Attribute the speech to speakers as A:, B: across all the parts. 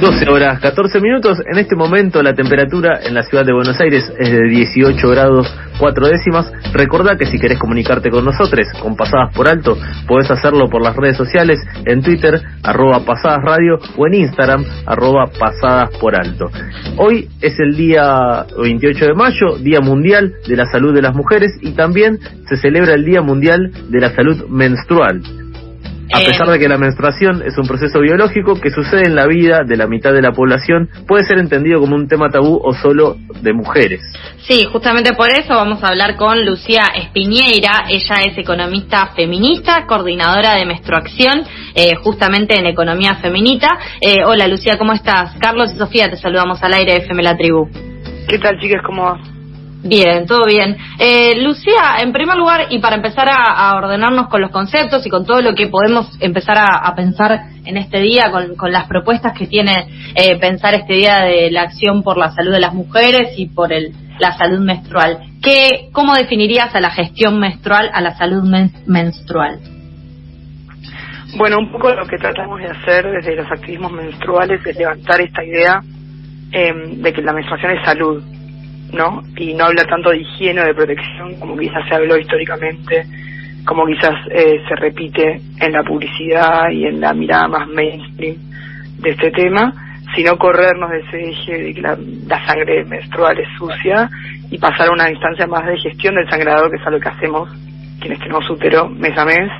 A: 12 horas 14 minutos. En este momento la temperatura en la ciudad de Buenos Aires es de 18 grados 4 décimas. Recordá que si querés comunicarte con nosotros, con Pasadas por Alto, podés hacerlo por las redes sociales, en Twitter, arroba Pasadas Radio, o en Instagram, arroba Pasadas por Alto. Hoy es el día 28 de mayo, Día Mundial de la Salud de las Mujeres, y también se celebra el Día Mundial de la Salud Menstrual. A pesar de que la menstruación es un proceso biológico que sucede en la vida de la mitad de la población, puede ser entendido como un tema tabú o solo de mujeres.
B: Sí, justamente por eso vamos a hablar con Lucía Espiñeira. Ella es economista feminista, coordinadora de menstruación, eh, justamente en economía feminita. Eh, hola Lucía, ¿cómo estás? Carlos y Sofía, te saludamos al aire de FM La Tribu.
C: ¿Qué tal, chicas? ¿Cómo va?
B: Bien, todo bien. Eh, Lucía, en primer lugar, y para empezar a, ordenarnos con los conceptos y con todo lo que podemos empezar a, pensar en este día, con, las propuestas que tiene eh, pensar este día de la acción por la salud de las mujeres y por el, la salud menstrual, ¿qué, ¿cómo definirías a la gestión menstrual, a la salud menstrual?
C: Bueno, un poco lo que tratamos de hacer desde los activismos menstruales es levantar esta idea em, de que la menstruación es salud ¿no? Y no habla tanto de higiene o de protección como quizás se habló históricamente, como quizás eh, se repite en la publicidad y en la mirada más mainstream de este tema, sino corrernos de ese eje de que la, sangre menstrual es sucia y pasar a una instancia más de gestión del sangrado, que es algo que hacemos quienes tenemos útero mes a mes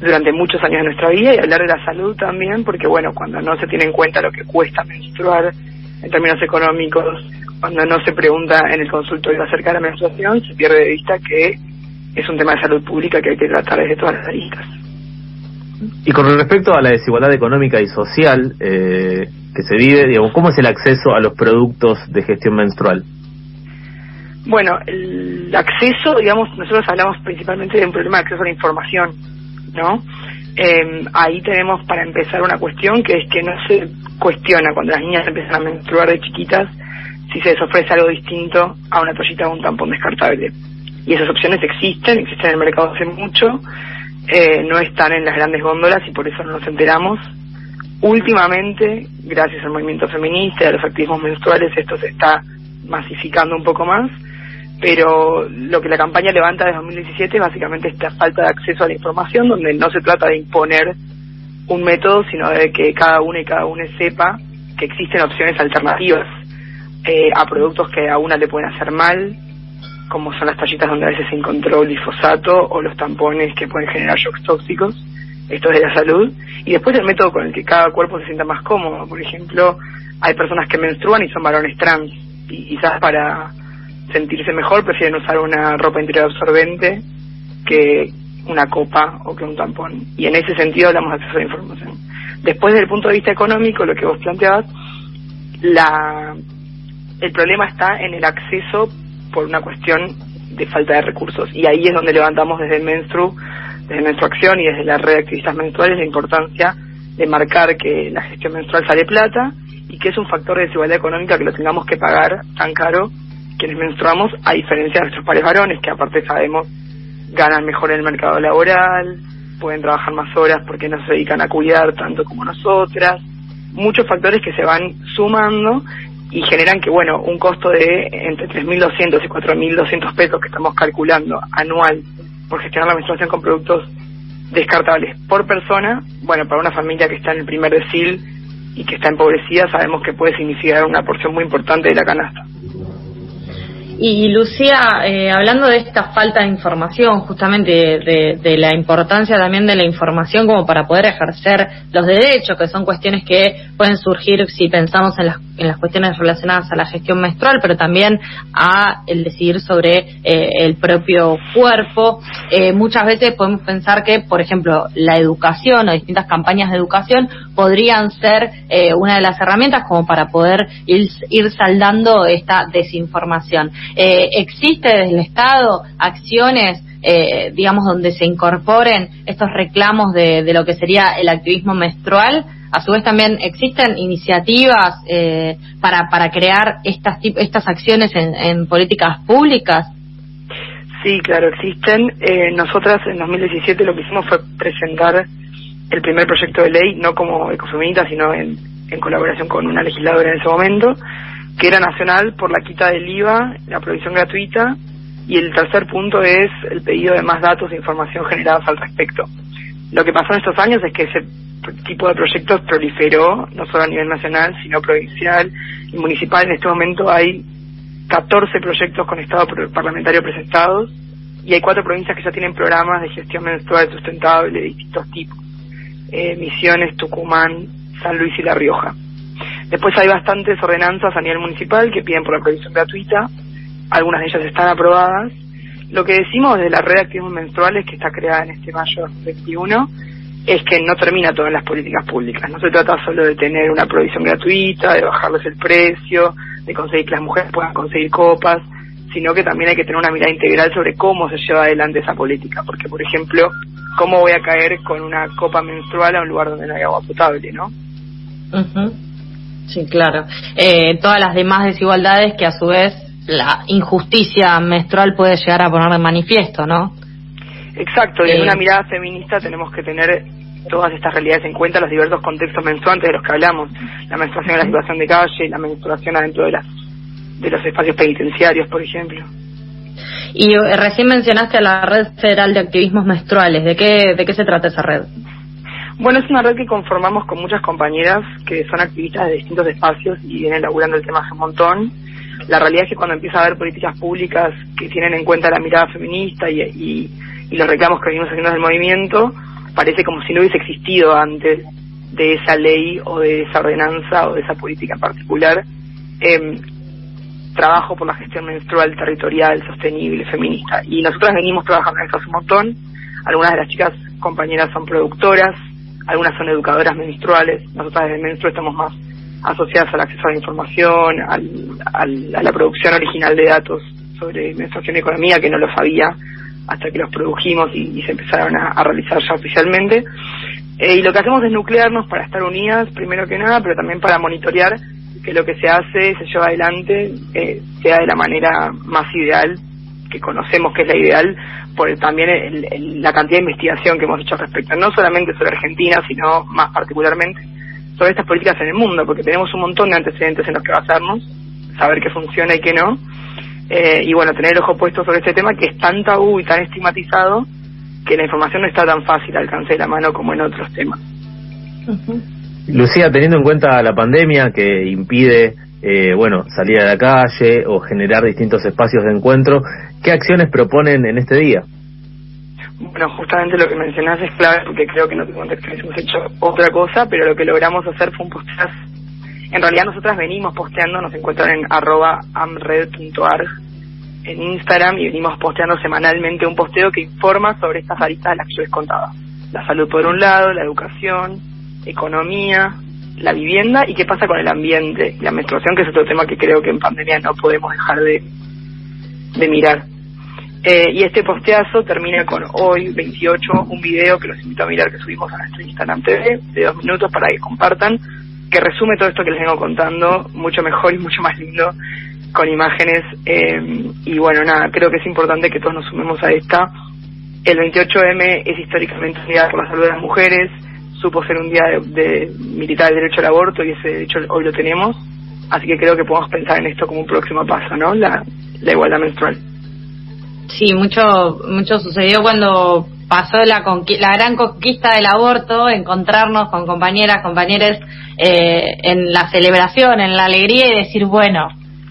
C: durante muchos años de nuestra vida y hablar de la salud también, porque bueno, cuando no se tiene en cuenta lo que cuesta menstruar en términos económicos, cuando no se pregunta en el consultorio acerca de la menstruación, se pierde de vista que es un tema de salud pública que hay que tratar desde todas las aristas.
A: Y con respecto a la desigualdad económica y social eh, que se vive, digamos, ¿cómo es el acceso a los productos de gestión menstrual?
C: Bueno, el acceso, digamos, nosotros hablamos principalmente de un problema de acceso a la información, ¿no? Eh, ahí tenemos para empezar una cuestión que es que no se cuestiona cuando las niñas empiezan a menstruar de chiquitas si se les ofrece algo distinto a una toallita o un tampón descartable. Y esas opciones existen, existen en el mercado hace mucho, eh, no están en las grandes góndolas y por eso no nos enteramos. Últimamente, gracias al movimiento feminista y a los activismos menstruales, esto se está masificando un poco más, pero lo que la campaña levanta desde 2017 es básicamente esta falta de acceso a la información, donde no se trata de imponer un método, sino de que cada uno y cada uno sepa que existen opciones alternativas eh, a productos que a una le pueden hacer mal, como son las tallitas donde a veces se encontró glifosato o los tampones que pueden generar shocks tóxicos, esto es de la salud, y después el método con el que cada cuerpo se sienta más cómodo. Por ejemplo, hay personas que menstruan y son varones trans, y quizás para sentirse mejor prefieren usar una ropa interior absorbente que una copa o que un tampón. Y en ese sentido hablamos de acceso a la información. Después, desde el punto de vista económico, lo que vos planteabas, la, el problema está en el acceso por una cuestión de falta de recursos. Y ahí es donde levantamos desde el Menstru, desde Menstruación y desde la red de activistas menstruales la importancia de marcar que la gestión menstrual sale plata y que es un factor de desigualdad económica que lo tengamos que pagar tan caro quienes menstruamos, a diferencia de nuestros pares varones, que aparte sabemos ganan mejor en el mercado laboral, pueden trabajar más horas porque no se dedican a cuidar tanto como nosotras. Muchos factores que se van sumando y generan que, bueno, un costo de entre 3.200 y 4.200 pesos que estamos calculando anual por gestionar la menstruación con productos descartables por persona, bueno, para una familia que está en el primer decil y que está empobrecida, sabemos que puede significar una porción muy importante de la canasta.
B: Y Lucía, eh, hablando de esta falta de información, justamente de, la importancia también de la información como para poder ejercer los derechos, que son cuestiones que pueden surgir si pensamos en las, en las cuestiones relacionadas a la gestión menstrual, pero también a el decidir sobre eh, el propio cuerpo. Eh, muchas veces podemos pensar que, por ejemplo, la educación o distintas campañas de educación podrían ser una de las herramientas como para poder ir, ir saldando esta desinformación. Eh, ¿Existe desde el Estado acciones, eh, digamos, donde se incorporen estos reclamos de, lo que sería el activismo menstrual? A su vez también existen iniciativas eh, para, para crear estas, estas acciones en, políticas públicas.
C: Sí, claro, existen. nosotras en 2017 lo que hicimos fue presentar el primer proyecto de ley, no como ecofeminista, sino en, en colaboración con una legisladora en ese momento, que era nacional por la quita del IVA, la provisión gratuita, y el tercer punto es el pedido de más datos e información generados al respecto. Lo que pasó en estos años es que ese tipo de proyectos proliferó, no solo a nivel nacional, sino provincial y municipal. En este momento hay 14 proyectos con Estado parlamentario presentados y hay cuatro provincias que ya tienen programas de gestión menstrual sustentable de distintos tipos. Eh, Misiones, Tucumán, San Luis y La Rioja. Después hay bastantes ordenanzas a nivel municipal que piden por la provisión gratuita, algunas de ellas están aprobadas. Lo que decimos de la red de activos menstruales que está creada en este mayo 21 es que no termina todo en las políticas públicas. No se trata solo de tener una provisión gratuita, de bajarles el precio, de conseguir que las mujeres puedan conseguir copas, sino que también hay que tener una mirada integral sobre cómo se lleva adelante esa política. Porque, por ejemplo, ¿cómo voy a caer con una copa menstrual a un lugar donde no hay agua potable, no?
B: Sí, claro. Eh, todas las demás desigualdades que a su vez la injusticia menstrual puede llegar a poner de manifiesto, ¿no?
C: Exacto, y en una mirada feminista tenemos que tener todas estas realidades en cuenta, los diversos contextos menstruantes de los que hablamos, la menstruación en la situación de calle, la menstruación adentro de, las, de los espacios penitenciarios, por ejemplo.
B: Y eh, recién mencionaste a la Red Federal de Activismos Menstruales, ¿de qué, de qué se trata esa red?
C: Bueno, es una red que conformamos con muchas compañeras que son activistas de distintos espacios y vienen laburando el tema hace un montón. La realidad es que cuando empieza a haber políticas públicas que tienen en cuenta la mirada feminista y, los reclamos que venimos haciendo del movimiento, parece como si no hubiese existido antes de esa ley o de esa ordenanza o de esa política en particular. Eh, trabajo por la gestión menstrual territorial, sostenible, feminista. Y nosotras venimos trabajando en esto hace un montón. Algunas de las chicas compañeras son productoras, algunas son educadoras menstruales. Nosotras desde Menstru estamos más asociadas al acceso a la información, al, a la producción original de datos sobre menstruación y economía, que no lo sabía hasta que los produjimos y, se empezaron a, realizar ya oficialmente. Eh, y lo que hacemos es nuclearnos para estar unidas, primero que nada, pero también para monitorear que lo que se hace, se lleva adelante, eh, sea de la manera más ideal, que conocemos que es la ideal, por también la cantidad de investigación que hemos hecho al respecto, no solamente sobre Argentina, sino más particularmente sobre estas políticas en el mundo, porque tenemos un montón de antecedentes en los que basarnos, saber qué funciona y qué no, eh, y bueno, tener el ojo puesto sobre este tema que es tan tabú y tan estigmatizado que la información no está tan fácil al alcance de la mano como en otros temas.
A: Lucía, teniendo en cuenta la pandemia que impide eh, bueno, salir a la calle o generar distintos espacios de encuentro, ¿qué acciones proponen en este día?
C: Bueno, justamente lo que mencionás es clave porque creo que no tengo que hemos hecho otra cosa, pero lo que logramos hacer fue un postazo en realidad nosotras venimos posteando, nos encuentran en arroba en Instagram y venimos posteando semanalmente un posteo que informa sobre estas aristas de las que yo les contaba. La salud por un lado, la educación, economía, la vivienda y qué pasa con el ambiente la menstruación, que es otro tema que creo que en pandemia no podemos dejar de, de mirar. Eh, y este posteazo termina con hoy, 28, un video que los invito a mirar que subimos a nuestro Instagram TV de dos minutos para que compartan que resume todo esto que les vengo contando mucho mejor y mucho más lindo con imágenes. Eh, y bueno, nada, creo que es importante que todos nos sumemos a esta. El 28M es históricamente un día por la salud de las mujeres, supo ser un día de, militar el derecho al aborto y ese derecho hoy lo tenemos. Así que creo que podemos pensar en esto como un próximo paso, ¿no? La igualdad menstrual.
B: Sí, mucho, mucho sucedió cuando pasó la, la gran conquista del aborto, encontrarnos con compañeras, compañeros eh, en la celebración, en la alegría y decir, bueno,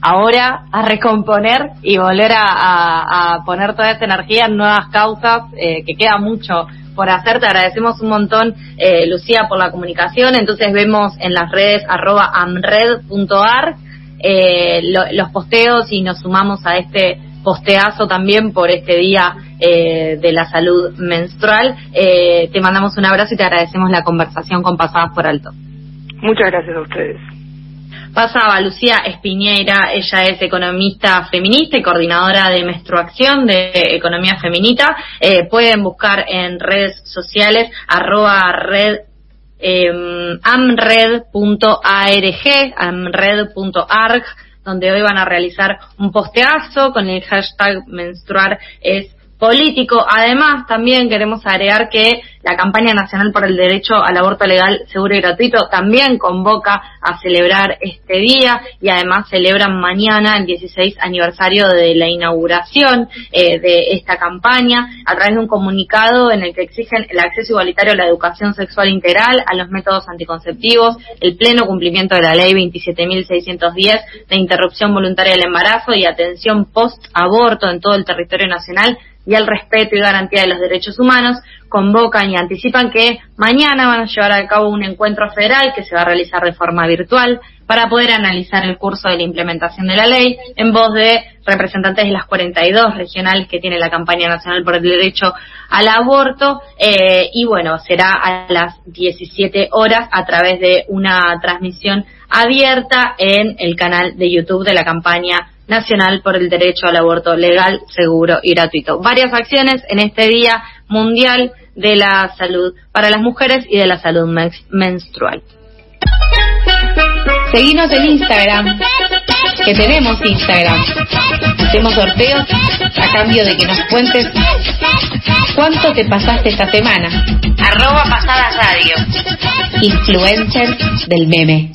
B: ahora a recomponer y volver a, poner toda esta energía en nuevas causas, eh, que queda mucho por hacer. Te agradecemos un montón, eh, Lucía, por la comunicación. Entonces vemos en las redes amred.ar eh, los posteos y nos sumamos a este posteazo también por este día eh, de la salud menstrual. Eh, te mandamos un abrazo y te agradecemos la conversación con Pasadas por Alto.
C: Muchas gracias a ustedes.
B: Pasaba Lucía Espiñera, ella es economista feminista y coordinadora de menstruación de Economía Feminita. Eh, pueden buscar en redes sociales arroba red amred.arg, amred.arg donde hoy van a realizar un posteazo con el hashtag menstruar es político. Además, también queremos agregar que la campaña nacional por el derecho al aborto legal, seguro y gratuito también convoca a celebrar este día y además celebran mañana el 16 aniversario de la inauguración eh, de esta campaña a través de un comunicado en el que exigen el acceso igualitario a la educación sexual integral, a los métodos anticonceptivos, el pleno cumplimiento de la ley 27.610 de interrupción voluntaria del embarazo y atención post-aborto en todo el territorio nacional y el respeto y garantía de los derechos humanos, convocan y anticipan que mañana van a llevar a cabo un encuentro federal que se va a realizar de forma virtual para poder analizar el curso de la implementación de la ley en voz de representantes de las 42 regionales que tiene la campaña nacional por el derecho al aborto eh, y bueno, será a las 17 horas a través de una transmisión abierta en el canal de YouTube de la campaña nacional por el derecho al aborto legal, seguro y gratuito. Varias acciones en este Día Mundial de la Salud para las Mujeres y de la Salud Menstrual.
D: Seguimos en Instagram, que tenemos Instagram. Hacemos sorteos a cambio de que nos cuentes cuánto te pasaste esta semana.
B: Arroba Pasadas Radio.
D: Influencer del meme.